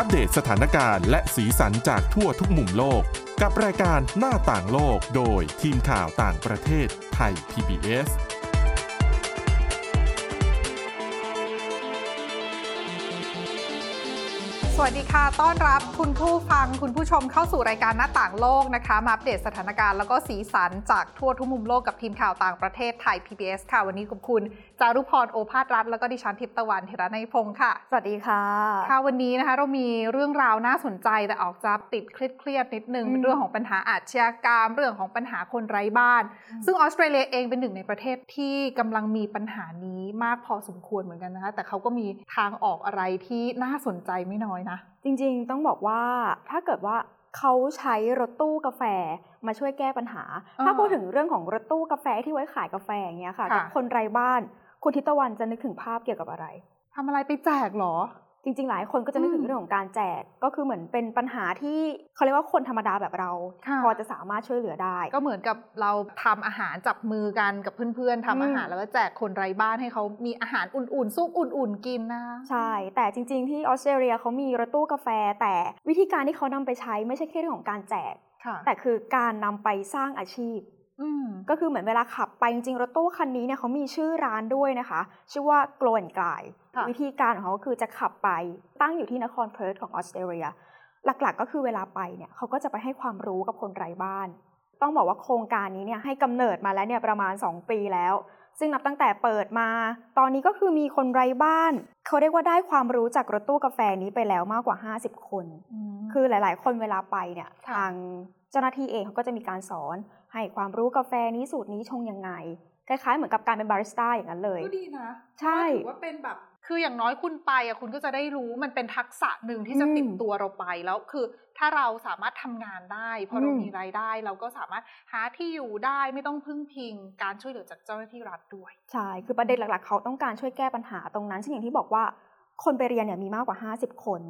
อัปเดตสถานการณ์และสีสันจากทั่วทุกมุมโลก กับรายการหน้าต่างโลกโดยทีมข่าวต่างประเทศไทย PBS สวัสดีค่ะ ต้อนรับคุณผู้ฟังคุณผู้ชมเข้าสู่รายการหน้าต่างโลกนะคะ มาอัปเดตสถานการณ์แล้วก็สีสันจากทั่วทุกมุมโลกกับทีมข่าวต่างประเทศไทย PBS ค่ะ วันนี้กับคุณ จารุพรโอภาสรัฐแล้วก็ดิฉันทิพย์ตะวันเทระในยพงค์ค่ะ สวัสดีค่ะ ค่ะวันนี้นะคะเรามีเรื่องราวน่าสนใจแต่ออกจะติดเครียดๆนิดนึงอืมเป็นเรื่องของปัญหาอาชญากรรม เรื่องของปัญหาคนไร้บ้าน ซึ่งออสเตรเลียเองเป็นหนึ่งในประเทศที่กำลังมีปัญหานี้มากพอสมควรเหมือนกันนะคะแต่เขาก็มีทางออกอะไรที่น่าสนใจไม่น้อยนะ จริงๆ ต้องบอกว่าถ้าเกิดว่าเขาใช้รถตู้กาแฟมาช่วยแก้ปัญหาอ่าถ้าพูดถึงเรื่องของรถตู้กาแฟที่ไว้ขายกาแฟอย่างเงี้ยค่ะค่ะกับคนไร้บ้าน คุณทิตวันจะนึกถึงภาพเกี่ยวกับอะไรทำอะไรไปแจกเหรอ จริง ๆ หลายคนก็จะนึกถึงอืมเรื่องของการแจกก็คือเหมือนเป็นปัญหาที่เขาเรียกว่าคนธรรมดาแบบเราค่ะพอจะสามารถช่วยเหลือได้ ก็เหมือนกับเราทำอาหารจับมือกันกับเพื่อนๆทำอาหารอืมแล้วก็แจกคนไร้บ้านให้เขามีอาหารอุ่นๆซุปอุ่นๆกินนะใช่ แต่จริง ๆ ที่ออสเตรเลียเขามีรถตู้กาแฟ แต่วิธีการที่เขานำไปใช้ไม่ใช่แค่เรื่องของการแจกค่ะแต่คือการนำไปสร้างอาชีพ อืมก็คือเหมือนเวลาขับไปจริงๆรถตู้คันนี้เนี่ยเขามีชื่อร้านด้วยนะคะ ชื่อว่า Glow and Glide ค่ะ วิธีการของเขาก็คือจะขับไปตั้งอยู่ที่นครเพิร์ธของออสเตรเลีย หลักๆก็คือเวลาไปเนี่ยเขาก็จะไปให้ความรู้กับคนไร้บ้าน ต้องบอกว่าโครงการนี้เนี่ยให้กำเนิดมาแล้วเนี่ยประมาณ 2 ปีแล้ว ซึ่งนับตั้งแต่เปิดมา ตอนนี้ก็คือมีคนไร้บ้าน เขาเรียกว่าได้ความรู้จากรถตู้กาแฟนี้ไปแล้วมากกว่า 50 คน คือหลาย ๆ คนเวลาไปเนี่ยค่ะ ทางเจ้าหน้าที่เองเขาก็จะมีการสอน ให้ความรู้กาแฟนี้สูตรนี้ชงยังไง คล้ายๆ เหมือนกับการเป็นบาริสต้าอย่างนั้นเลยก็ดีนะ ใช่ก็ถือว่าเป็นแบบคืออย่างน้อยคุณไปอะคุณก็จะได้รู้มันเป็นทักษะหนึ่งที่จะอืมติดตัวเราไปแล้วคือ ถ้าเราสามารถทำงานได้ พอเราอืมมีรายได้ เราก็สามารถหาที่อยู่ได้ไม่ต้องพึ่งพิง การช่วยเหลือจากเจ้าหน้าที่รัฐด้วย ใช่ คือประเด็นหลักๆ เขาต้องการช่วยแก้ปัญหาตรงนั้นเช่นอย่างที่บอกว่าคนไปเรียนเนี่ยมีมากกว่า 50 คน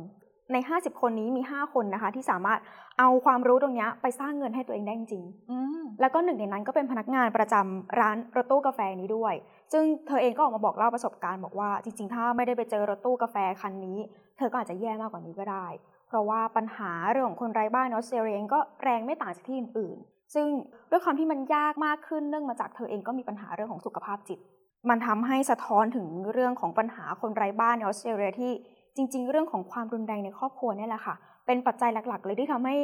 ใน 50 คนนี้มี 5 คนนะคะ ที่สามารถเอาความรู้ตรงเนี้ยไปสร้างเงินให้ตัวเองได้จริงอืมแล้วก็หนึ่งในนั้นก็เป็นพนักงานประจำร้านรถตู้กาแฟนี้ด้วย ซึ่งเธอเองก็ออกมาบอกเล่าประสบการณ์บอกว่าจริง ๆ ถ้าไม่ได้ไปเจอรถตู้กาแฟคันนี้ เธอก็อาจจะแย่มากกว่านี้ก็ได้ เพราะว่าปัญหาเรื่องของคนไร้บ้านในออสเตรเลียเองก็แรงไม่ต่างจากที่อื่นๆ ซึ่งด้วยความที่มันยากมากขึ้นเนื่องมาจากเธอเองก็มีปัญหาเรื่องของสุขภาพจิต มันทำให้สะท้อนถึงเรื่องของปัญหาคนไร้บ้านในออสเตรเลียที่ จริง ๆ เรื่องของความรุนแรงในครอบครัวเนี่ยแหละค่ะ เป็นปัจจัยหลัก ๆ เลยที่ทำให้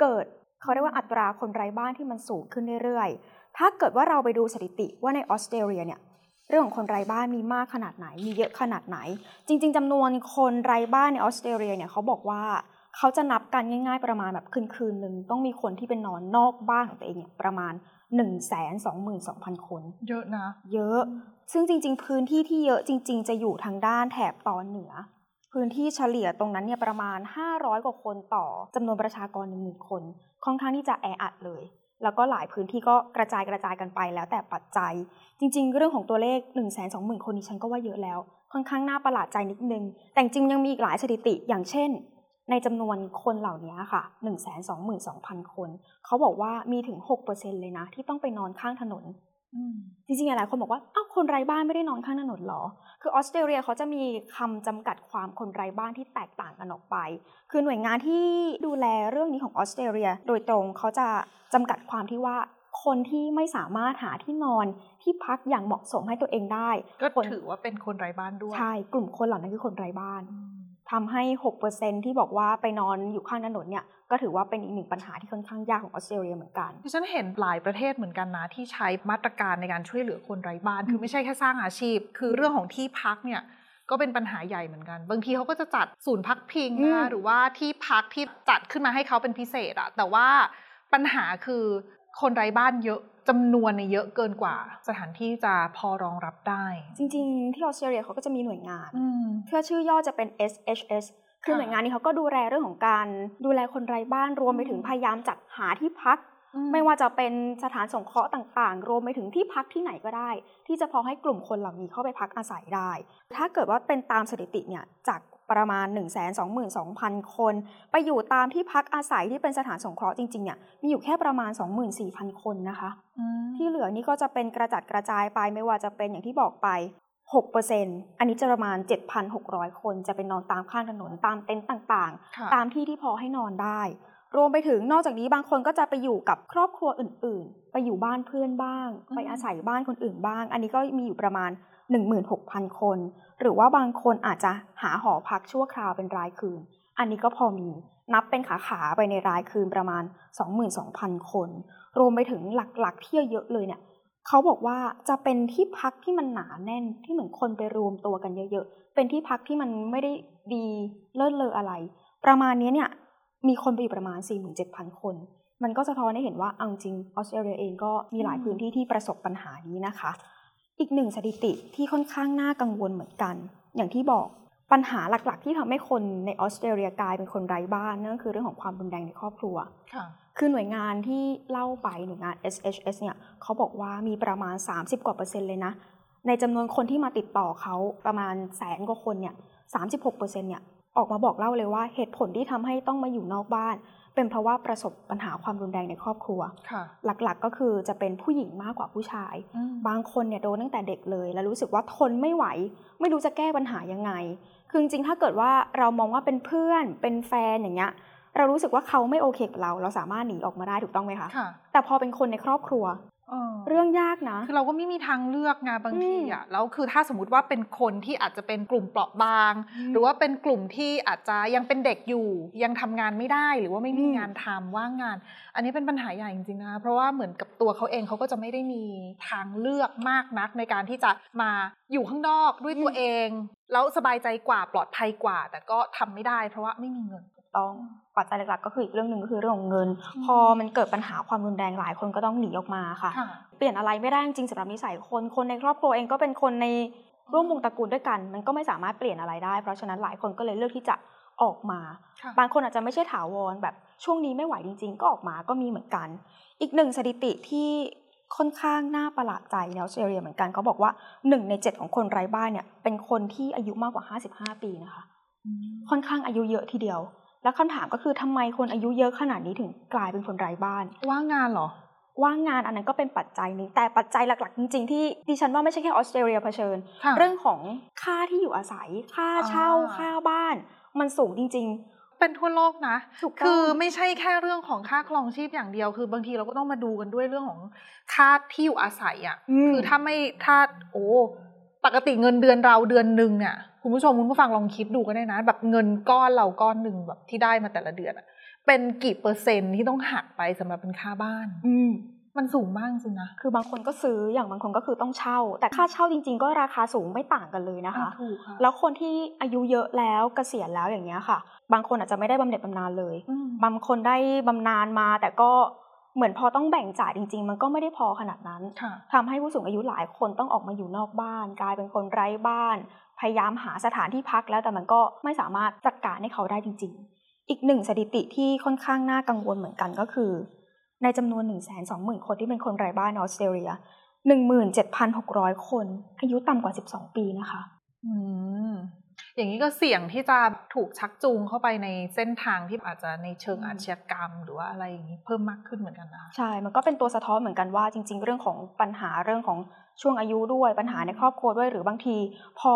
เกิดเขาเรียกว่าอัตราคนไร้บ้านที่มันสูงขึ้นเรื่อยๆ ถ้าเกิดว่าเราไปดูสถิติว่าในออสเตรเลียเนี่ยเรื่องของคนไร้บ้านมีมากขนาดไหน มีเยอะขนาดไหน จริง ๆจำนวนคนไร้บ้านในออสเตรเลียเนี่ยเขาบอกว่าเขาจะนับกันง่าย ๆ ประมาณแบบคืนคืนๆหนึ่งต้องมีคนที่เป็นนอนนอกบ้านของตัวเองเนี่ยประมาณ 1 2 2 2 0 0 0 คน เยอะนะ เยอะ ซึ่งจริง ๆ พื้นที่ที่เยอะจริง ๆ จะอยู่ทางด้านแถบตอนเหนือ พื้นที่เฉลี่ยตรงนั้นเนี่ยประมาณ 500 กว่าคนต่อจำนวนประชากร1 0,000คน ค่อนข้างที่จะแออัดเลย แล้วก็หลายพื้นที่ก็กระจายกระจายกันไปแล้วแต่ปัจจัย จริง ๆ เรื่องของตัวเลข 1 2 0 0 0 0 คนนี้ฉันก็ว่าเยอะแล้ว ค่อนข้างน่าประหลาดใจนิดนึง แต่จริงยังมีอีกหลายสถิติ อย่างเช่น ในจำนวนคนเหล่านี้ค่ะ 1 2 2 2 0 0 0 คน เขาบอกว่ามีถึง 6%เลยนะที่ต้องไปนอนข้างถนน จริงๆ หลายคนบอกว่าอ้าวคนไร้บ้านไม่ได้นอนข้างถนนหรอ คือออสเตรเลียเขาจะมีคำจำกัดความคนไร้บ้านที่แตกต่างกันออกไป คือหน่วยงานที่ดูแลเรื่องนี้ของออสเตรเลีย โดยตรงเขาจะจำกัดความที่ว่าคนที่ไม่สามารถหาที่นอนที่พักอย่างเหมาะสมให้ตัวเองได้ ก็คนถือว่าเป็นคนไร้บ้านด้วย ใช่ กลุ่มคนเหล่านั้นคือคนไร้บ้านอืม ทำให้ 6%ที่บอกว่าไปนอนอยู่ข้างถนนเนี่ยก็ถือว่าเป็นอีกหนึ่งปัญหาที่ค่อนข้างยากของออสเตรเลียเหมือนกันดิฉันเห็นหลายประเทศเหมือนกันนะที่ใช้มาตรการในการช่วยเหลือคนไร้บ้าน คือไม่ใช่แค่สร้างอาชีพ คือเรื่องของที่พักเนี่ยก็เป็นปัญหาใหญ่เหมือนกัน บางทีเขาก็จะจัดศูนย์พักพิงนะคะอืมหรือว่าที่พักที่จัดขึ้นมาให้เขาเป็นพิเศษอะแต่ว่าปัญหาคือ คนไร้บ้านเยอะจำนวนเนี่ยเยอะเกินกว่า สถานที่จะพอรองรับได้ จริง ๆ ที่ออสเตรเลียเขาก็จะมีหน่วยงานอืมเพื่อชื่อย่อจะเป็น SHS คือค่ะหน่วยงานนี้เขาก็ดูแลเรื่องของการดูแลคนไร้บ้านรวมไปถึงอืมพยายามจัดหาที่พัก ไม่ว่าจะเป็นสถานสงเคราะห์ต่างๆ รวมไปถึงที่พักที่ไหนก็ได้ ที่จะพอให้กลุ่มคนเหล่านี้เข้าไปพักอาศัยได้ ถ้าเกิดว่าเป็นตามสถิติเนี่ยจาก ประมาณ 1 2 2 0 0 0 คน ไปอยู่ตามที่พักอาศัยที่เป็นสถานสงเคราะห์จริงๆเนี่ยมีอยู่แค่ประมาณ 24,000 คนนะคะอืมที่เหลือนี่ก็จะเป็นกระจัดกระจายไปไม่ว่าจะเป็นอย่างที่บอกไป 6%อันนี้จะประมาณ 7,600 คน จะไปนอนตามข้างถนนตามเต็นต์ต่างค่ะๆตามที่ที่พอให้นอนได้ รวมไปถึงนอกจากนี้บางคนก็จะไปอยู่กับครอบครัวอื่น ๆ ไปอยู่บ้านเพื่อนบ้างอืมไปอาศัยบ้านคนอื่นบ้าง อันนี้ก็มีอยู่ประมาณ16,000 คน หรือว่าบางคนอาจจะหาหอพักชั่วคราวเป็นรายคืน อันนี้ก็พอมีนับเป็นขาขาไปในรายคืนประมาณ 22,000 คน รวมไปถึงหลักๆที่เยอะเลยเนี่ยเขาบอกว่าจะเป็นที่พักที่มันหนาแน่นที่เหมือนคนไปรวมตัวกันเยอะๆ เป็นที่พักที่มันไม่ได้ดีเลิศเลออะไร ประมาณนี้เนี่ยมีคนไปอยู่ประมาณ 47,000 คน มันก็สะท้อนให้เห็นว่าเอาจริงออสเตรเลียเองก็มีหลายพื้นที่ที่ประสบปัญหานี้นะคะ อีกหนึ่งสถิติที่ค่อนข้างน่ากังวลเหมือนกัน อย่างที่บอกปัญหาหลักๆ ที่ทำให้คนในออสเตรเลียกลายเป็นคนไร้บ้านนั่นก็คือเรื่องของความรุนแรงในครอบครัวค่ะคือหน่วยงานที่เล่าไปหน่วยงาน SHS เนี่ยเขาบอกว่ามีประมาณ 30 กว่าเปอร์เซ็นต์เลยนะ ในจำนวนคนที่มาติดต่อเขาประมาณแสนกว่าคนเนี่ย36เปอร์เซ็นต์เนี่ยออกมาบอกเล่าเลยว่าเหตุผลที่ทำให้ต้องมาอยู่นอกบ้าน เป็นเพราะว่าประสบปัญหาความรุนแรงในครอบครัวค่ะหลักๆก็คือจะเป็นผู้หญิงมากกว่าผู้ชายอืมบางคนเนี่ยโดนตั้งแต่เด็กเลย แล้วรู้สึกว่าทนไม่ไหว ไม่รู้จะแก้ปัญหายังไง คือจริงๆถ้าเกิดว่าเรามองว่าเป็นเพื่อนเป็นแฟนอย่างเงี้ย เรารู้สึกว่าเขาไม่โอเคกับเรา เราสามารถหนีออกมาได้ถูกต้องไหมคะค่ะแต่พอเป็นคนในครอบครัว เออเรื่องยากนะคือเราก็ไม่มีทางเลือกไงบางทีอืมอะแล้วคือถ้าสมมติว่าเป็นคนที่อาจจะเป็นกลุ่มเปราะบาง หรือว่าเป็นกลุ่มที่อาจจะยังเป็นเด็กอยู่ ยังทำงานไม่ได้หรือว่าไม่มีอืมงานทำว่างงาน อันนี้เป็นปัญหาใหญ่จริงๆนะเพราะว่าเหมือนกับตัวเขาเองเขาก็จะไม่ได้มีทางเลือกมากนักในการที่จะมาอยู่ข้างนอกด้วยตัวเอง แล้วสบายใจกว่าปลอดภัยกว่า แต่ก็ทำไม่ได้ เพราะว่าไม่มีเงิน ต้องปัจจัยหลักๆก็คืออีกเรื่องหนึ่งก็คือเรื่องของเงินอืมพอมันเกิดปัญหาความรุนแรงหลายคนก็ต้องหนีออกมาค่ะค่ะเปลี่ยนอะไรไม่ได้จริงๆสำหรับนิสัยคนคนในครอบครัวเองก็เป็นคนในร่วมวงตระกูลด้วยกัน มันก็ไม่สามารถเปลี่ยนอะไรได้ เพราะฉะนั้นหลายคนก็เลยเลือกที่จะออกมาค่ะบางคนอาจจะไม่ใช่ถาวรแบบช่วงนี้ไม่ไหวจริง ๆ ก็ออกมาก็มีเหมือนกัน อีกหนึ่งสถิติที่ค่อนข้างน่าประหลาดใจในออสเตรเลียเหมือนกันเขาบอกว่าหนึ่งในเจ็ดของคนไร้บ้านเนี่ยเป็นคนที่อายุมากกว่า 55 ปีนะคะ ค่อนข้างอายุเยอะทีเดียว แล้วคำถามก็คือทำไมคนอายุเยอะขนาดนี้ถึงกลายเป็นคนไร้บ้าน ว่างงานเหรอ ว่างงานอันนั้นก็เป็นปัจจัยหนึ่งแต่ปัจจัยหลักๆ จริง ๆ ที่ดิฉันว่าไม่ใช่แค่ออสเตรเลียเผชิญค่ะเรื่องของค่าที่อยู่อาศัย ค่าเช่าอ่าค่าบ้าน มันสูงจริงเป็นทั่วโลกนะถูกต้องคือไม่ใช่แค่เรื่องของค่าครองชีพอย่างเดียว คือบางทีเราก็ต้องมาดูกันด้วยเรื่องของค่าที่อยู่อาศัยอะ่ะอืมคือถ้าไม่ถ้าโอ้ ปกติเงินเดือนเราเดือนหนึ่งเนี่ยคุณผู้ชมคุณผู้ฟังลองคิดดูก็ได้นะ แบบเงินก้อนเราก้อนหนึ่งแบบที่ได้มาแต่ละเดือนอะเป็นกี่เปอร์เซ็นต์ที่ต้องหักไปสำหรับเป็นค่าบ้านๆอืมมันสูงมากจริงนะ คือบางคนก็ซื้ออย่างบางคนก็คือต้องเช่า แต่ค่าเช่าจริง ๆ ก็ราคาสูงไม่ต่างกันเลยนะคะถูกค่ะแล้วคนที่อายุเยอะแล้วเกษียณแล้วอย่างเงี้ยค่ะ บางคนอาจจะไม่ได้บำเหน็จบำนาญเลยอืมบางคนได้บำนาญมาแต่ก็ เหมือนพอต้องแบ่งจ่ายจริง ๆ มันก็ไม่ได้พอขนาดนั้นค่ะทำให้ผู้สูงอายุหลายคนต้องออกมาอยู่นอกบ้าน กลายเป็นคนไร้บ้าน พยายามหาสถานที่พักแล้วแต่มันก็ไม่สามารถจัดการให้เขาได้จริง ๆ อีกหนึ่งสถิติที่ค่อนข้างน่ากังวลเหมือนกันก็คือ ในจำนวน1 2 0 0 0 0คนที่เป็นคนไร้บ้านในออสเตรเลีย17,600คน อายุต่ำกว่า12ปีนะคะ อืมอย่างนี้ก็เสี่ยงที่จะถูกชักจูงเข้าไปในเส้นทางที่อาจจะในเชิงอืมอาชญากรรม หรือว่าอะไรอย่างนี้เพิ่มมากขึ้นเหมือนกันนะคะใช่ มันก็เป็นตัวสะท้อนเหมือนกันว่าจริง ๆ เรื่องของปัญหาเรื่องของช่วงอายุด้วยปัญหาในครอบครัวด้วยหรือบางที พอ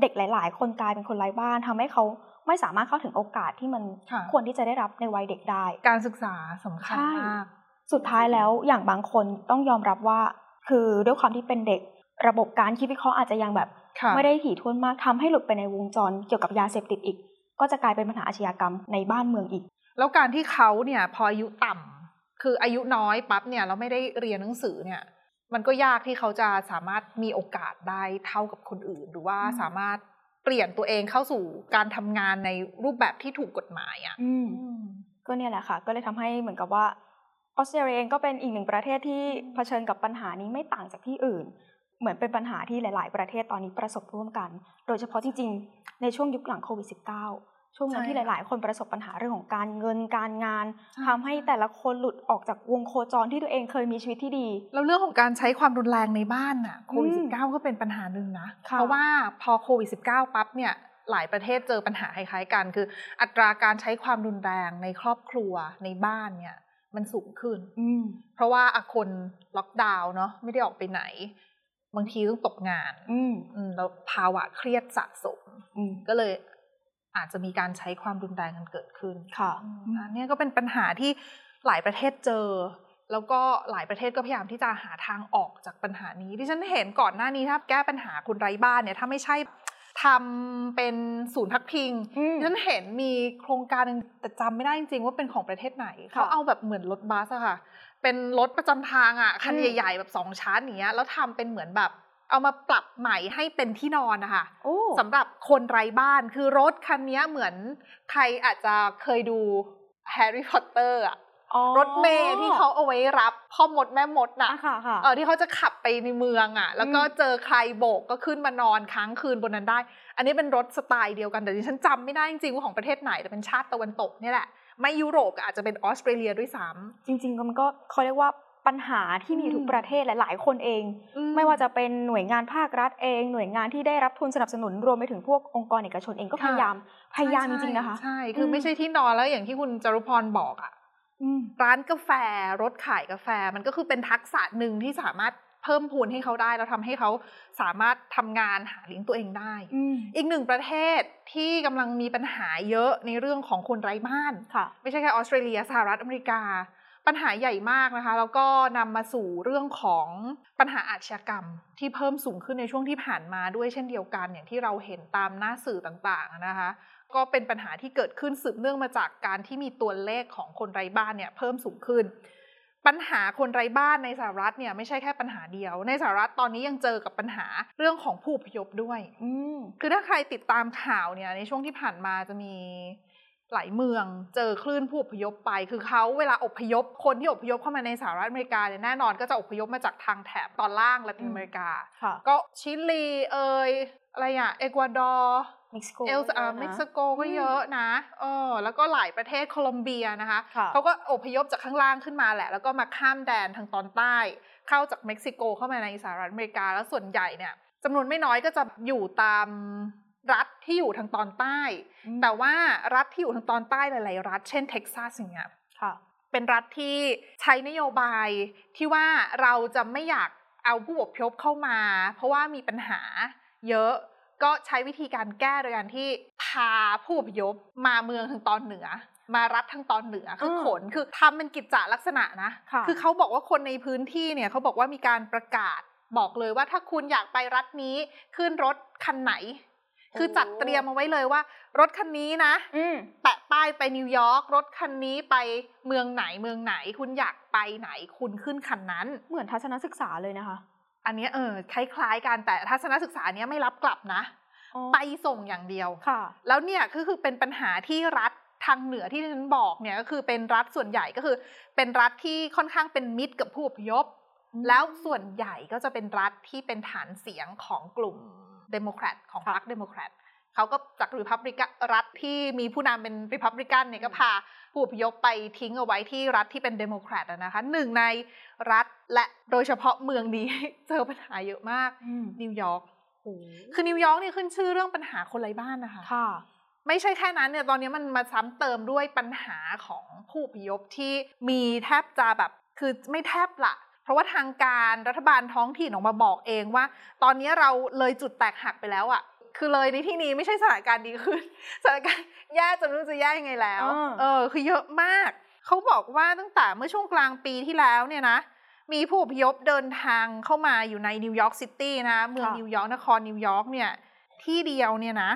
เด็กหลาย ๆ คนกลายเป็นคนไร้บ้านทำให้เขาไม่สามารถเข้าถึงโอกาสที่มันค่ะควรที่จะได้รับในวัยเด็กได้ การศึกษาสำคัญใช่มาก สุดท้ายแล้วอย่างบางคนต้องยอมรับว่า คือด้วยความที่เป็นเด็กระบบการคิดวิเคราะห์อาจจะยังแบบค่ะ ไม่ได้ถี่ถ้วนมากทำให้หลุดไปในวงจรเกี่ยวกับยาเสพติดอีก ก็จะกลายเป็นปัญหาอาชญากรรมในบ้านเมืองอีก แล้วการที่เขาเนี่ยพออายุต่ำคืออายุน้อยปั๊บเนี่ยเราไม่ได้เรียนหนังสือเนี่ย มันก็ยากที่เขาจะสามารถมีโอกาสได้เท่ากับคนอื่น หรือว่าอืมสามารถเปลี่ยนตัวเองเข้าสู่การทำงานในรูปแบบที่ถูกกฎหมายอะอืมอืมก็เนี่ยแหละค่ะ ก็เลยทำให้เหมือนกับว่าออสเตรเลียเองก็เป็นอีกหนึ่งประเทศที่เผชิญกับปัญหานี้ไม่ต่างจากที่อื่น เหมือนเป็นปัญหาที่หลาย ๆ ประเทศตอนนี้ประสบร่วมกัน โดยเฉพาะจริง ๆ ในช่วงยุคหลังโควิด -19 ช่วงนั้นใช่ที่หลาย ๆ คนประสบปัญหาเรื่องของการเงินการงานใช่ทำให้แต่ละคนหลุดออกจากวงโคจรที่ตัวเองเคยมีชีวิตที่ดี แล้วเรื่องของการใช้ความรุนแรงในบ้านน่ะโควิดอืสิมบเก้าก็เป็นปัญหาหนึ่งนะค่ะเพราะว่าพอโควิดสิบเก้าปั๊บเนี่ยหลายประเทศเจอปัญหาคล้ายๆกัน คือ อัตราการใช้ความรุนแรงในครอบครัวในบ้านเนี่ยมันสูงขึ้นอืมเพราะว่าอะคนล็อกดาวน์เนาะไม่ได้ออกไปไหน บางทีต้องตกงานอืมอืมแล้วภาวะเครียดสะสมอืมก็เลยอาจจะมีการใช้ความรุนแรงกันเกิดขึ้น ค่ะอันเนี้ยก็เป็นปัญหาที่หลายประเทศเจอ แล้วก็หลายประเทศก็พยายามที่จะหาทางออกจากปัญหานี้ ที่ฉันเห็นก่อนหน้านี้ถ้าแก้ปัญหาคนไร้บ้านเนี่ยถ้าไม่ใช่ทำเป็นศูนย์พักพิงอืมที่ฉันเห็นมีโครงการหนึงแต่จำไม่ได้จริงๆว่าเป็นของประเทศไหนค่ะเขาเอาแบบเหมือนรถบัสอะค่ะ เป็นรถประจำทางอะคันอืมใหญ่ๆแบบสองชั้นอย่างเงี้ยแล้วทำเป็นเหมือนแบบเอามาปรับใหม่ให้เป็นที่นอนนะคะโอ้สำหรับคนไร้บ้านคือรถคันนี้เหมือนใครอาจจะเคยดูแฮร์รี่พอตเตอร์อะอ๋อรถเมย์ที่เขาเอาไว้รับพ่อมดแม่มดน่ะอะค่ะค่ะเออที่เขาจะขับไปในเมืองอะ แล้วก็อืมเจอใครโบกก็ขึ้นมานอนค้างคืนบนนั้นได้ อันนี้เป็นรถสไตล์เดียวกันแต่ดิฉันจำไม่ได้จริงๆว่าของประเทศไหนแต่เป็นชาติตะวันตกเนี่ยแหละ ไม่ยุโรปก็อาจจะเป็นออสเตรเลียด้วยซ้จริง ๆ มันก็เขาเรียกว่าปัญหาที่มีอยู่ทุกอืมประเทศหลาย ๆ คนเองำไม่ว่าจะเป็นหน่วยงานภาครัฐเอง หน่วยงานที่ได้รับทุนสนับสนุนรวมไปถึงพวกองค์กรเอกชนเองก็พค่ะยายามพยายามจใช่ริงๆนะคะใช่คืออมไม่ใช่ที่นอนแล้วอย่างที่คุณจารุพรบอกอะอืมร้านกาแฟรถขายกาแฟมันก็คือเป็นทักษะหนึ่งที่สามารถ เพิ่มพูนให้เขาได้แล้วทำให้เขาสามารถทำงานหาเลี้ยงตัวเองได้อืมอีกหนึ่งประเทศที่กำลังมีปัญหาเยอะในเรื่องของคนไร้บ้านค่ะไม่ใช่แค่ออสเตรเลียสหรัฐอเมริกา ปัญหาใหญ่มากนะคะ แล้วก็นำมาสู่เรื่องของปัญหาอาชญากรรม ที่เพิ่มสูงขึ้นในช่วงที่ผ่านมาด้วยเช่นเดียวกันอย่างที่เราเห็นตามหน้าสื่อต่างๆนะคะก็เป็นปัญหาที่เกิดขึ้นสืบเนื่องมาจากการที่มีตัวเลขของคนไร้บ้านเนี่ยเพิ่มสูงขึ้น ปัญหาคนไร้บ้านในสหรัฐเนี่ยไม่ใช่แค่ปัญหาเดียว ในสหรัฐตอนนี้ยังเจอกับปัญหาเรื่องของผู้อพยพด้วยอืมคือถ้าใครติดตามข่าวเนี่ยในช่วงที่ผ่านมาจะมีหลายเมืองเจอคลื่นผู้อพยพไป คือเขาเวลาอพยพ คนที่อพยพเข้ามาในสหรัฐอเมริกาเนี่ยแน่นอนก็จะอพยพมาจากทางแถบตอนล่างละตินอเมริกาค่ะก็ชิลีเอยอะไรอะเอกวาดอร์เม็กซิโกเอลซาเม็กซิโกก็เยอะนะเออแล้วก็หลายประเทศโคลอมเบียนะคะค่ะเขาก็อพยพจากข้างล่างขึ้นมาแหละ แล้วก็มาข้ามแดนทางตอนใต้ เข้าจากเม็กซิโกเข้ามาในสหรัฐอเมริกา แล้วส่วนใหญ่เนี่ยจำนวนไม่น้อยก็จะอยู่ตามรัฐที่อยู่ทางตอนใต้อืมแต่ว่ารัฐที่อยู่ทางตอนใต้หลาย ๆ รัฐ เช่นเท็กซัสอย่างเงี้ยค่ะเป็นรัฐที่ใช้นโยบายที่ว่าเราจะไม่อยากเอาผู้อพยพเข้ามา เพราะว่ามีปัญหาเยอะ ก็ใช้วิธีการแก้โดยการที่พาผู้อพยพมาเมืองทางตอนเหนือ มารัฐทางตอนเหนือคือมขนคือทำเป็นกิจจลักษณะนะค่ะคือเขาบอกว่าคนในพื้นที่เนี่ยเขาบอกว่ามีการประกาศบอกเลยว่าถ้าคุณอยากไปรัฐนี้ขึ้นรถคันไหน คือจัดเตรียมเอาไว้เลยว่า รถคันนี้นะอืมแปะป้ายไปนิวยอร์กรถคันนี้ไปเมืองไหนเมืองไหน คุณอยากไปไหนคุณขึ้นคันนั้น เหมือนทัศนศึกษาเลยนะคะ อันเนี้ยเออคล้ายๆกันแต่ทัศนศึกษาเนี้ยไม่รับกลับนะอ๋อไปส่งอย่างเดียวค่ะ แล้วเนี่ยก็คือเป็นปัญหาที่รัฐทางเหนือที่ฉันบอกเนี่ยก็คือเป็นรัฐส่วนใหญ่ก็คือ เป็นรัฐที่ค่อนข้างเป็นมิตรกับผู้อพยพอืมแล้วส่วนใหญ่ก็จะเป็นรัฐที่เป็นฐานเสียงของกลุ่มเดโมแครตของค่ะพรรคเดโมแครต เขาก็จากริพับลิกันรัฐที่มีผู้นำเป็นริพับลิกันเนี่ยก็พาผู้อพยพไปทิ้งเอาไว้ที่รัฐที่เป็นเดโมแครตอะนะคะหนึ่งในรัฐและโดยเฉพาะเมืองนี้เจอปัญหาเยอะมากอืมนิวยอร์กโอ้คือนิวยอร์กเนี่ยขึ้นชื่อเรื่องปัญหาคนไร้บ้านนะคะค่ะ ไม่ใช่แค่นั้นเนี่ยตอนนี้มันมาซ้ำเติมด้วยปัญหาของผู้อพยพที่มีแทบจะแบบคือไม่แทบละเพราะว่าทางการรัฐบาลท้องถิ่นออกมาบอกเองว่า ตอนนี้เราเลยจุดแตกหักไปแล้วอะค่ะ คือเลยในที่นี้ไม่ใช่สถานการณ์ดีขึ้นสถานการณ์แย่จนไม่รู้จะแย่ยังไงแล้วอ่าเออ คือเยอะมาก เขาบอกว่าตั้งแต่เมื่อช่วงกลางปีที่แล้วเนี่ยนะ มีผู้อพยพเดินทางเข้ามาอยู่ในนิวยอร์กซิตี้นะเมืองค่ะนิวยอร์กนครนิวยอร์กเนี่ย ที่เดียวเนี่ยนะ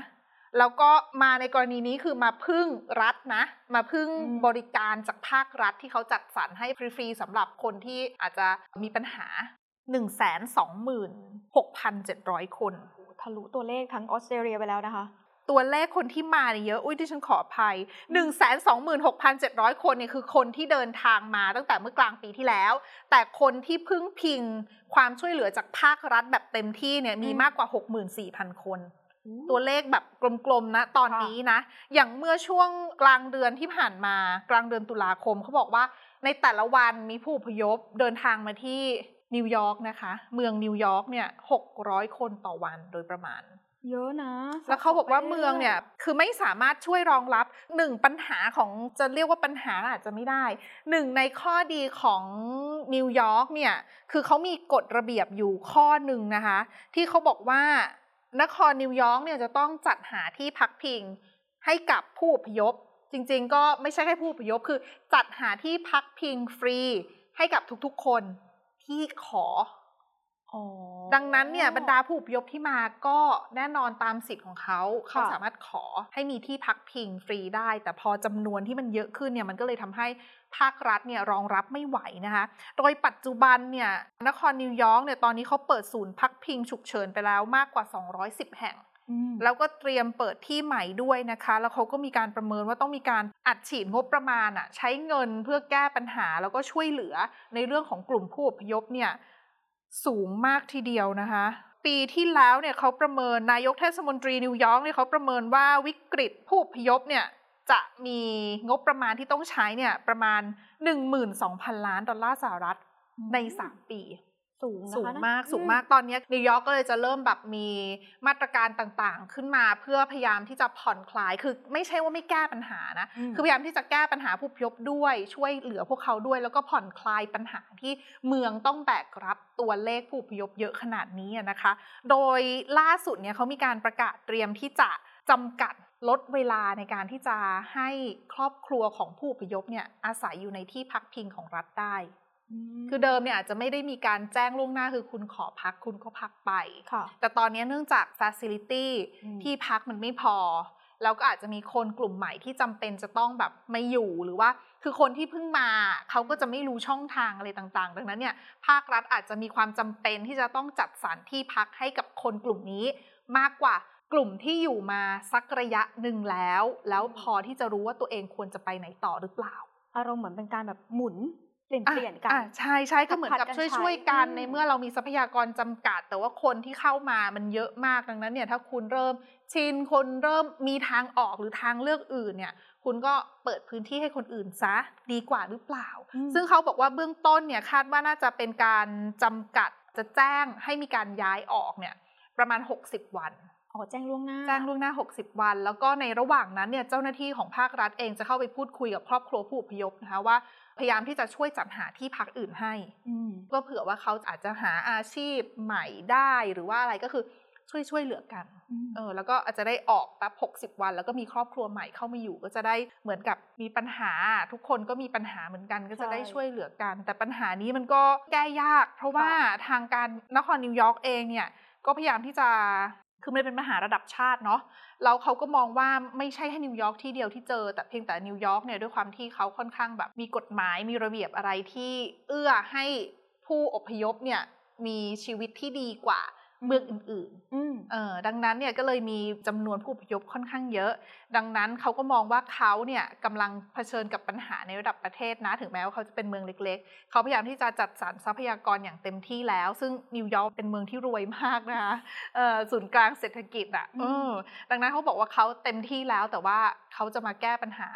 แล้วก็มาในกรณีนี้คือมาพึ่งรัฐนะ มาพึ่งอืมบริการจากภาครัฐที่เขาจัดสรรให้ฟรีๆสำหรับคนที่อาจจะมีปัญหา 126,700 คน ทะลุตัวเลขทั้งออสเตรเลียไปแล้วนะคะ ตัวเลขคนที่มาเนี่ยเยอะ อุ้ยที่ฉันขออภัย 126,700 คนเนี่ยคือคนที่เดินทางมาตั้งแต่เมื่อกลางปีที่แล้ว แต่คนที่พึ่งพิงความช่วยเหลือจากภาครัฐแบบเต็มที่เนี่ยมีอืมมากกว่า 64,000 คนตัวเลขแบบกลมๆนะตอนนี้นะ อย่างเมื่อช่วงกลางเดือนที่ผ่านมากลางเดือนตุลาคมเขาบอกว่าในแต่ละวันมีผู้อพยพเดินทางมาที่ นิวยอร์กนะคะ เมืองนิวยอร์กเนี่ย600คนต่อวันโดยประมาณ เยอะนะ แล้วเขาบอกว่าสะสเมืองเนี่ยคือไม่สามารถช่วยรองรับหนึ่งปัญหาของจะเรียกว่าปัญหาอาจจะไม่ได้หนึ่งในข้อดีของนิวยอร์กเนี่ยคือเขามีกฎระเบียบอยู่ข้อหนึ่งนะคะ ที่เขาบอกว่านครนิวยอร์กเนี่ยจะต้องจัดหาที่พักพิงให้กับผู้อพยพ จริงๆ ก็ไม่ใช่แค่ผู้อพยพคือจัดหาที่พักพิงฟรีให้กับทุกๆคน ที่ขออ๋อดังนั้นเนี่ยบรรดาผู้อพยพที่มาก็แน่นอนตามสิทธิ์ของเขาเขาค่ะสามารถขอให้มีที่พักพิงฟรีได้ แต่พอจำนวนที่มันเยอะขึ้นเนี่ยมันก็เลยทำให้ภาครัฐเนี่ยรองรับไม่ไหวนะคะโดยปัจจุบันเนี่ยนครนิวยอร์กเนี่ยตอนนี้เขาเปิดศูนย์พักพิงฉุกเฉินไปแล้วมากกว่า 210 แห่งอืม แล้วก็เตรียมเปิดที่ใหม่ด้วยนะคะ แล้วเขาก็มีการประเมินว่าต้องมีการอัดฉีดงบประมาณอะใช้เงินเพื่อแก้ปัญหา แล้วก็ช่วยเหลือในเรื่องของกลุ่มผู้อพยพเนี่ยสูงมากทีเดียวนะคะ ปีที่แล้วเนี่ยเขาประเมินนายกเทศมนตรีนิวยอร์กเนี่ยเขาประเมินว่าวิกฤตผู้อพยพเนี่ยจะมีงบประมาณที่ต้องใช้เนี่ยประมาณ 12,000 ล้านดอลลาร์สหรัฐใน 3 ปี สูงนะคะสูงมากอืมสูงมากตอนนี้นิวยอร์กก็เลยจะเริ่มแบบมีมาตรการต่างๆ ขึ้นมาเพื่อพยายามที่จะผ่อนคลายคือไม่ใช่ว่าไม่แก้ปัญหานะคือพยายามที่จะแก้ปัญหาผู้อพยพด้วย ช่วยเหลือพวกเขาด้วย แล้วก็ผ่อนคลายปัญหาที่เมืองต้องแบกรับตัวเลขผู้อพยพเยอะขนาดนี้อะนะคะ โดยล่าสุดเนี่ยเขามีการประกาศเตรียมที่จะจำกัดลดเวลาในการที่จะให้ครอบครัวของผู้อพยพเนี่ยอาศัยอยู่ในที่พักพิงของรัฐได้ม คือเดิมเนี่ยอาจจะไม่ได้มีการแจ้งล่วงหน้าคือคุณขอพักคุณก็พักไปค่ะแต่ตอนนี้เนื่องจาก Facility อืมที่พักมันไม่พอ แล้วก็อาจจะมีคนกลุ่มใหม่ที่จำเป็นจะต้องแบบไม่อยู่หรือว่า คือคนที่เพิ่งมาเขาก็จะไม่รู้ช่องทางอะไรต่างๆ ดังนั้นเนี่ยภาครัฐอาจจะมีความจำเป็นที่จะต้องจัดสรรที่พักให้กับคนกลุ่มนี้มากกว่ากลุ่มที่อยู่มาสักระยะหนึ่งแล้ว แล้วพอที่จะรู้ว่าตัวเองควรจะไปไหนต่อหรือเปล่า อารมณ์เหมือนเป็นการแบบหมุน เปลี่ยนอะเปลี่ยนกันอะใช่ใช่ก็เหมือนกับผัดกันช่วยใช้ช่วยๆกันอืมในเมื่อเรามีทรัพยากรจำกัด แต่ว่าคนที่เข้ามามันเยอะมากดังนั้นเนี่ยถ้าคุณเริ่มชินคนเริ่มมีทางออกหรือทางเลือกอื่นเนี่ยคุณก็เปิดพื้นที่ให้คนอื่นซะดีกว่าหรือเปล่าอืมซึ่งเขาบอกว่าเบื้องต้นเนี่ยคาดว่าน่าจะเป็นการจำกัดจะแจ้งให้มีการย้ายออกเนี่ยประมาณ 60 วันอ๋อแจ้งล่วงหน้าแจ้งล่วงหน้า 60 วัน แล้วก็ในระหว่างนั้นเนี่ยเจ้าหน้าที่ของภาครัฐเองจะเข้าไปพูดคุยกับครอบครัวผู้อพยพนะคะว่า พยายามที่จะช่วยจัดหาที่พักอื่นให้อืมก็เผื่อว่าเขาอาจจะหาอาชีพใหม่ได้หรือว่าอะไรก็คือช่วยช่วยเหลือกันเออแล้วก็อาจจะได้ออกแป๊บ60วัน แล้วก็มีครอบครัวใหม่เข้ามาอยู่ ก็จะได้เหมือนกับมีปัญหา ทุกคนก็มีปัญหาเหมือนกัน ก็จะได้ใช่ช่วยเหลือกัน แต่ปัญหานี้มันก็แก้ยาก เพราะว่าทางการนครนิวยอร์กเองเนี่ยก็พยายามที่จะ คือมันเป็นปัญหาระดับชาติเนาะแล้วเขาก็มองว่าไม่ใช่แค่นิวยอร์กที่เดียวที่เจอ แต่เพียงแต่นิวยอร์กเนี่ยด้วยความที่เขาค่อนข้างแบบมีกฎหมายมีระเบียบอะไรที่เอื้อให้ผู้อพยพเนี่ยมีชีวิตที่ดีกว่า เมืองอื่นๆอืมเออดังนั้นเนี่ยก็เลยมีจำนวนผู้อพยพค่อนข้างเยอะ ดังนั้นเขาก็มองว่าเขาเนี่ยกำลังเผชิญกับปัญหาในระดับประเทศนะ ถึงแม้ว่าเขาจะเป็นเมืองเล็ก ๆ เขาพยายามที่จะจัดสรรทรัพยากรอย่างเต็มที่แล้ว ซึ่งนิวยอร์กเป็นเมืองที่รวยมากนะคะเออศูนย์กลางเศรษฐกิจอะอืมเออดังนั้นเขาบอกว่าเขาเต็มที่แล้วแต่ว่าเขาจะมาแก้ปัญหา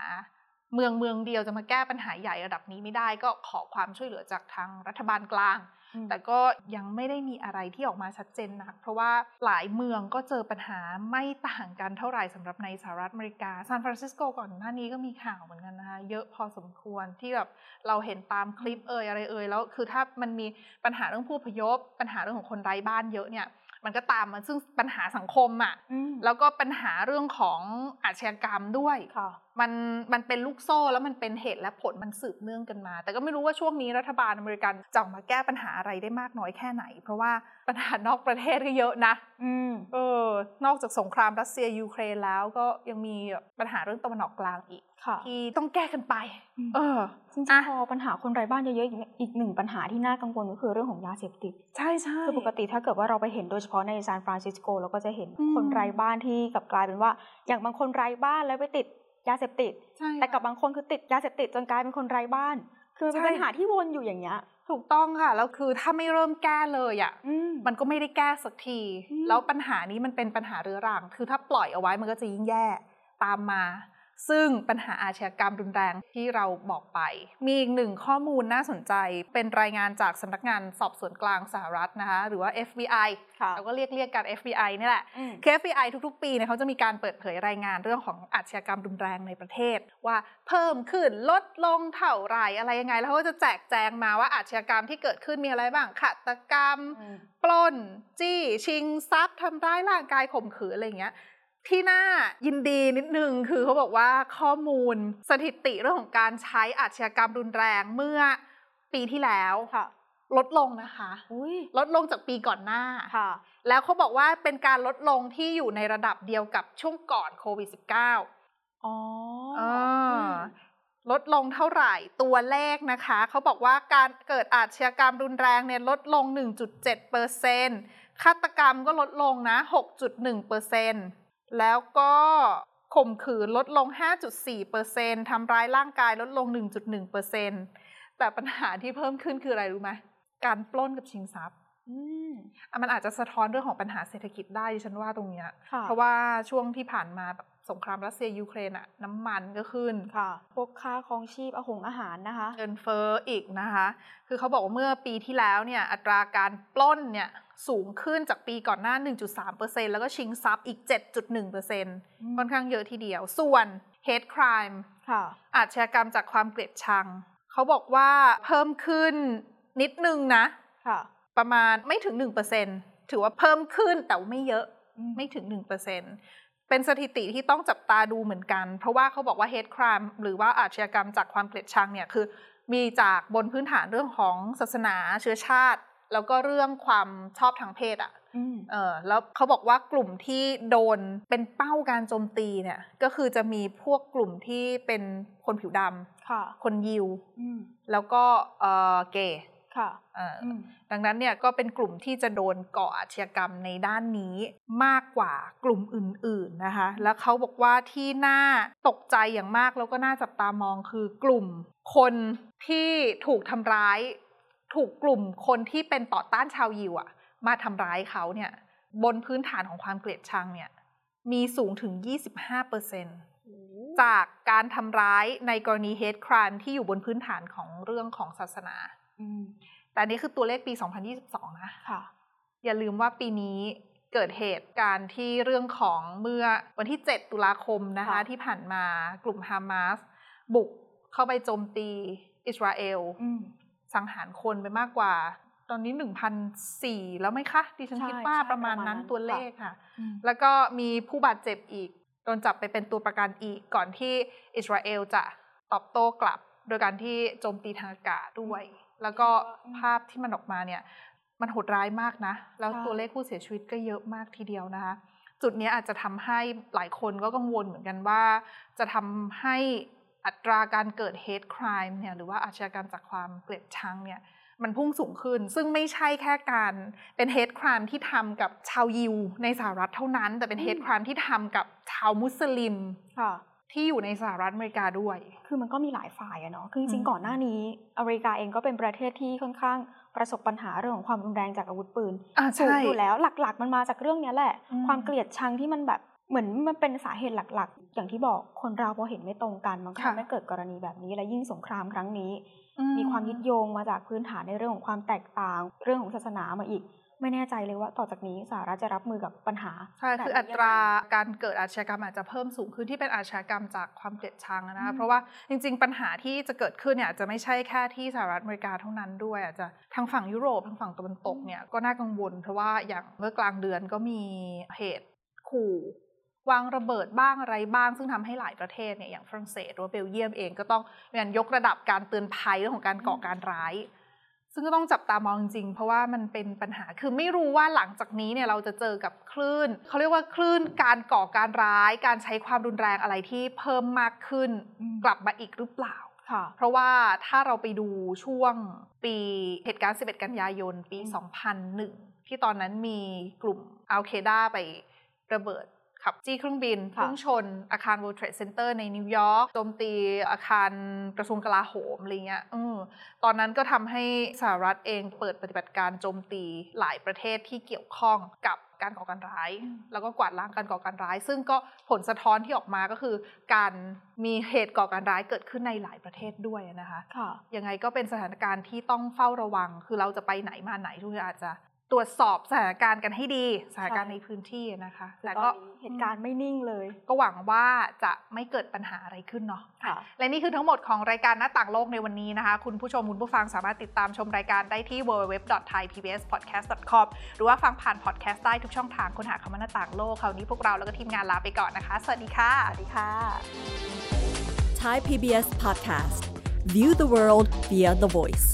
เมืองเมืองเดียวจะมาแก้ปัญหาใหญ่ระดับนี้ไม่ได้ก็ขอความช่วยเหลือจากทางรัฐบาลกลางอืม แต่ก็ยังไม่ได้มีอะไรที่ออกมาชัดเจนนัก เพราะว่าหลายเมืองก็เจอปัญหาไม่ต่างกันเท่าไหร่สำหรับในสหรัฐอเมริกาซานฟรานซิสโกก่อนหน้านี้ก็มีข่าวเหมือนกันนะคะเยอะพอสมควรที่แบบเราเห็นตามคลิปเอ่ยอะไรเอ่ยแล้วคือถ้ามันมีปัญหาเรื่องผู้อพยพ ปัญหาเรื่องของคนไร้บ้านเยอะเนี่ยมันก็ตามมาซึ่งปัญหาสังคมอะค่ะอืมแล้วก็ปัญหาเรื่องของอาชญากรรมด้วยค่ะ มันมันเป็นลูกโซ่แล้วมันเป็นเหตุและผลมันสืบเนื่องกันมา แต่ก็ไม่รู้ว่าช่วงนี้รัฐบาลอเมริกันจะออกมาแก้ปัญหาอะไรได้มากน้อยแค่ไหน เพราะว่าปัญหานอกประเทศก็เยอะนะ อืมเออ นอกจากสงครามรัสเซียยูเครนแล้วก็ยังมีปัญหาเรื่องตะวันออกกลางอีกค่ะที่ต้องแก้กันไปอืมเออจริงอะๆพอปัญหาคนไร้บ้านเยอะๆอีกอีกหนึ่งปัญหาที่น่ากังวลก็คือเรื่องของยาเสพติด ใช่ใช่คือปกติถ้าเกิดว่าเราไปเห็นโดยเฉพาะในซานฟรานซิสโกเราก็จะเห็นอืมคนไร้บ้านที่กลับกลายเป็นว่า อย่างบางคนไร้บ้านแล้วไปติด ยาเสพติดใช่แต่กับบางคนคือติดยาเสพติดจนกลายเป็นคนไร้บ้าน คือมันเป็นใช่ปัญหาที่วนอยู่อย่างเงี้ย ถูกต้องค่ะ แล้วคือถ้าไม่เริ่มแก้เลยอะอืมมันก็ไม่ได้แก้สักทีอืมแล้วปัญหานี้มันเป็นปัญหาเรื้อรัง คือถ้าปล่อยเอาไว้มันก็จะยิ่งแย่ตามมา ซึ่งปัญหาอาชญากรรมรุนแรงที่เราบอกไป มีอีกหนึ่งข้อมูลน่าสนใจ เป็นรายงานจากสำนักงานสอบสวนกลางสหรัฐนะคะ หรือว่า FBI ค่ะเราก็เรียกเรียกกัน FBI นี่แหละอืมคือ FBI ทุกๆ ปีเนี่ยเขาจะมีการเปิดเผยรายงานเรื่องของอาชญากรรมรุนแรงในประเทศ ว่าเพิ่มขึ้นลดลงเท่าไหร่อะไรยังไง แล้วเขาก็จะแจกแจงมาว่าอาชญากรรมที่เกิดขึ้นมีอะไรบ้างฆาตกรรมอืมปล้น จี้ ชิงทรัพย์ทำร้ายร่างกายข่มขืนอะไรอย่างเงี้ย ที่น่ายินดีนิดนึงคือเขาบอกว่าข้อมูลสถิติเรื่องของการใช้อาชญากรรมรุนแรงเมื่อปีที่แล้วค่ะลดลงนะคะอุ้ยลดลงจากปีก่อนหน้าค่ะแล้วเขาบอกว่าเป็นการลดลงที่อยู่ในระดับเดียวกับช่วงก่อนโควิด -19 อ๋ออ่าอืมลดลงเท่าไหร่ตัวเลขนะคะ เขาบอกว่าการเกิดอาชญากรรมรุนแรงเนี่ยลดลง 1.7เปอร์เซ็นฆาตกรรมก็ลดลงนะ 6.1เปอร์เซ็น แล้วก็ข่มขืนลดลง 5.4เปอร์เซ็นทำร้ายร่างกายลดลง 1.1เปอร์เซ็นแต่ปัญหาที่เพิ่มขึ้นคืออะไรรู้ไหมการปล้นกับชิงทรัพย์อืมอะมันอาจจะสะท้อนเรื่องของปัญหาเศรษฐกิจได้ดิฉันว่าตรงเนี้ยค่ะเพราะว่าช่วงที่ผ่านมาแบบ สงครามรัสเซียยูเครนอะน้ำมันก็ขึ้นค่ะพวกค่าครองชีพอาหงอาหารนะคะเงินเฟ้ออีกนะคะ คือเขาบอกว่าเมื่อปีที่แล้วเนี่ยอัตราการปล้นเนี่ยสูงขึ้นจากปีก่อนหน้า 1.3%แล้วก็ชิงทรัพย์อีก 7.1%ค่อนข้างเยอะทีเดียว ส่วน hate crime ค่ะอาชญากรรมจากความเกลียดชัง เขาบอกว่าเพิ่มขึ้นนิดนึงนะค่ะประมาณไม่ถึง 1%ถือว่าเพิ่มขึ้นแต่ว่าไม่เยอะไม่ถึง 1% เป็นสถิติที่ต้องจับตาดูเหมือนกัน เพราะว่าเขาบอกว่า hate crime หรือว่าอาชญากรรมจากความเกลียดชังเนี่ยคือ มีจากบนพื้นฐานเรื่องของศาสนาเชื้อชาติ แล้วก็เรื่องความชอบทางเพศอะ่ะอืมเออแล้วเขาบอกว่ากลุ่มที่โดนเป็นเป้าการโจมตีเนี่ยก็คือจะมีพวกกลุ่มที่เป็นคนผิวดค่ะำคนยิวอืมแล้วก็เอ่อเกย์ ค่ะเออออืมดังนั้นเนี่ยก็เป็นกลุ่มที่จะโดนก่ออาชญากรรมในด้านนี้มากกว่ากลุ่มอื่น ๆนะคะ แล้วเขาบอกว่าที่น่าตกใจอย่างมากแล้วก็น่าจับตามองคือกลุ่มคนที่ถูกทำร้าย ถูกกลุ่มคนที่เป็นต่อต้านชาวยิวอะมาทำร้ายเขาเนี่ยบนพื้นฐานของความเกลียดชังเนี่ยมีสูงถึง 25%จากการทำร้ายในกรณี hate crime ที่อยู่บนพื้นฐานของเรื่องของศาสนาอืม แต่อันนี้คือตัวเลขปี 2022 นะค่ะ อย่าลืมว่าปีนี้เกิดเหตุการณ์ที่เรื่องของเมื่อวันที่ 7 ตุลาคมนะคะค่ะที่ผ่านมากลุ่มฮามาสบุกเข้าไปโจมตีอิสราเอลอืมสังหารคนไปมากกว่า ตอนนี้ 1,004 แล้วไหมคะ ดิฉันใช่คิดว่าใช่ประมาณประมาณนั้นนั้นตัวเลค่ะขค่ะอืมแล้วก็มีผู้บาดเจ็บอีกโดนจับไปเป็นตัวประกันอีกก่อนที่อิสราเอลจะตอบโต้กลับ โดยการที่โจมตีทางอากาศด้วย แล้วก็อืมภาพที่มันออกมาเนี่ย มันโหดร้ายมากนะ แล้วใช่ตัวเลขผู้เสียชีวิตก็เยอะมากทีเดียวนะคะ จุดเนี้ยอาจจะทำให้หลายคนก็กังวลเหมือนกันว่า จะทำให้อัตราการเกิด hate crime เนี่ยหรือว่าอาชญากรรมจากความเกลียดชังเนี่ยมันพุ่งสูงขึ้น ซึ่งไม่ใช่แค่การเป็น hate crime ที่ทำกับชาวยิวในสหรัฐเท่านั้น แต่เป็น hate crime ที่ทำกับชาวมุสลิมค่ะ ที่อยู่ในสหรัฐอเมริกาด้วย คือมันก็มีหลายฝ่ายอะเนาะ คือจอืริงมๆก่อนหน้านี้ อเมริกาเองก็เป็นประเทศที่ค่อนข้างประสบปัญหาเรื่องของความรุนแรงจากอาวุธปืนอ่าสูงใช่อยู่แล้วหลักๆ มันมาจากเรื่องเนี้ยแหละอืมความเกลียดชังที่มันแบบเหมือนมันเป็นสาเหตุหลักๆ อย่างที่บอกคนเราพอเห็นไม่ตรงกันมันก็ค่ะทำให้เกิดกรณีแบบนี้และยิ่งสงครามครั้งนี้อืมีความยึดโยงมาจากพื้นฐานในเรื่องของความแตกต่าง เรื่องของศาสนามาอีก ไม่แน่ใจเลยว่าต่อจากนี้สหรัฐจะรับมือกับปัญหาใช่แบบคือนี้อัตรายังไงการเกิดอาชญากรรมอาจจะเพิ่มสูงขึ้นที่เป็นอาชญากรรมจากความเกลียดชังนะอืคะมเพราะว่าจริง ๆ ปัญหาที่จะเกิดขึ้นเนี่ยอาจจะไม่ใช่แค่ที่สหรัฐอเมริกาเท่านั้นด้วยอาจจะทางฝั่งยุโรปทางฝั่งตะวันตกเนี่ยก็น่ากังวล เพราะว่าอย่างเมื่อกลางเดือนก็มีเหตุขู่วางระเบิดบ้างอะไรบ้าง ซึ่งทำให้หลายประเทศเนี่ยอย่างฝรั่งเศสหรือว่าเบลเยียมเองก็ต้องมีการยกระดับการเตือนภัยเรื่องของการก่อการร้าย ซึ่งก็ต้องจับตามองจริงๆเพราะว่ามันเป็นปัญหาคือไม่รู้ว่าหลังจากนี้เนี่ยเราจะเจอกับคลื่นเขาเรียกว่าคลื่นการก่อการร้าย การใช้ความรุนแรงอะไรที่เพิ่มมากขึ้นอืมกลับมาอีกหรือเปล่าค่ะเพราะว่าถ้าเราไปดูช่วงปีเหตุการณ์ 11 กันยายน ปีอืม2001 ที่ตอนนั้นมีกลุ่มอัลเคดาไประเบิด ขับจี้เครื่องบินค่ะพุ่งชนอาคาร World Trade Center ในนิวยอร์กโจมตีอาคารกระทรวงกลาโหมอะไรเงี้ยเออตอนนั้นก็ทำให้สหรัฐเองเปิดปฏิบัติการโจมตีหลายประเทศที่เกี่ยวข้องกับการก่อการร้าย แล้วก็กวาดล้างการก่อการร้าย ซึ่งก็ผลสะท้อนที่ออกมาก็คือ การมีเหตุก่อการร้ายเกิดขึ้นในหลายประเทศด้วยนะคะค่ะยังไงก็เป็นสถานการณ์ที่ต้องเฝ้าระวัง คือเราจะไปไหนมาไหนทุกคนอาจจะ ตรวจสอบสถานการณ์กันให้ดีสถานการณ์ใช่ในพื้นที่นะคะ แต่แต่ก็ก็เหตุการณ์ไม่นิ่งเลย ก็หวังว่าจะไม่เกิดปัญหาอะไรขึ้นเนาะค่ะและนี่คือทั้งหมดของรายการหน้าต่างโลกในวันนี้นะคะ คุณผู้ชมคุณผู้ฟังสามารถติดตามชมรายการได้ที่ www.thaipbspodcast.com หรือว่าฟังผ่านพอดแคสต์ได้ทุกช่องทางค้นหาคำว่าหน้าต่างโลกคราวนี้พวกเราแล้วก็ทีมงานลาไปก่อนนะคะ สวัสดีค่ะสวัสดีค่ะ Thai PBS podcast. View the world via the voice.